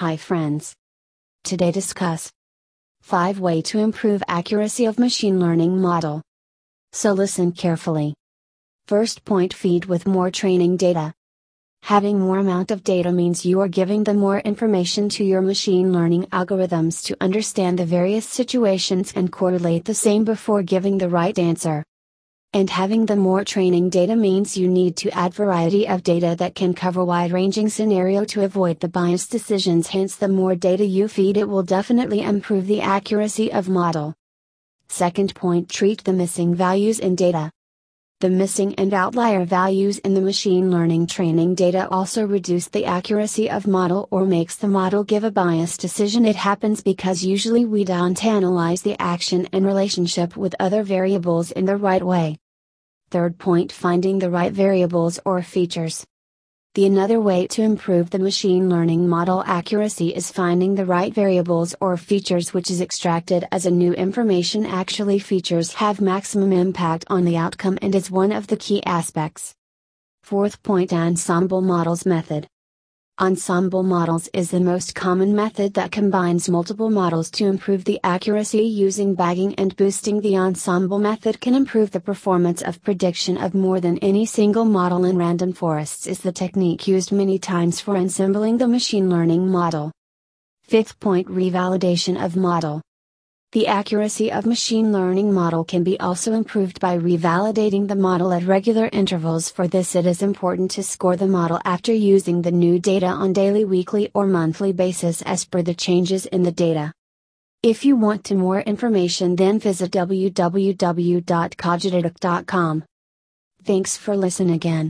Hi friends. Today discuss 5 way to improve accuracy of machine learning model. So listen carefully. First point feed with more training data. Having more amount of data means you are giving the more information to your machine learning algorithms to understand the various situations and correlate the same before giving the right answer. And having the more training data means you need to add variety of data that can cover wide ranging scenario to avoid the biased decisions hence the more data you feed it will definitely improve the accuracy of model. Second point treat the missing values in data. The missing and outlier values in the machine learning training data also reduce the accuracy of model or makes the model give a biased decision. It happens because usually we don't analyze the action and relationship with other variables in the right way. Third point finding the right variables or features. The another way to improve the machine learning model accuracy is finding the right variables or features which is extracted as a new information actually features have maximum impact on the outcome and is one of the key aspects. Fourth point ensemble models method. Ensemble models is the most common method that combines multiple models to improve the accuracy using bagging and boosting. The ensemble method can improve the performance of prediction of more than any single model in random forests is the technique used many times for ensembling the machine learning model. Fifth point revalidation of model. The accuracy of machine learning model can be also improved by revalidating the model at regular intervals. For this, it is important to score the model after using the new data on daily, weekly, or monthly basis as per the changes in the data. If you want to more information, then visit www.cogitotech.com. Thanks for listening again.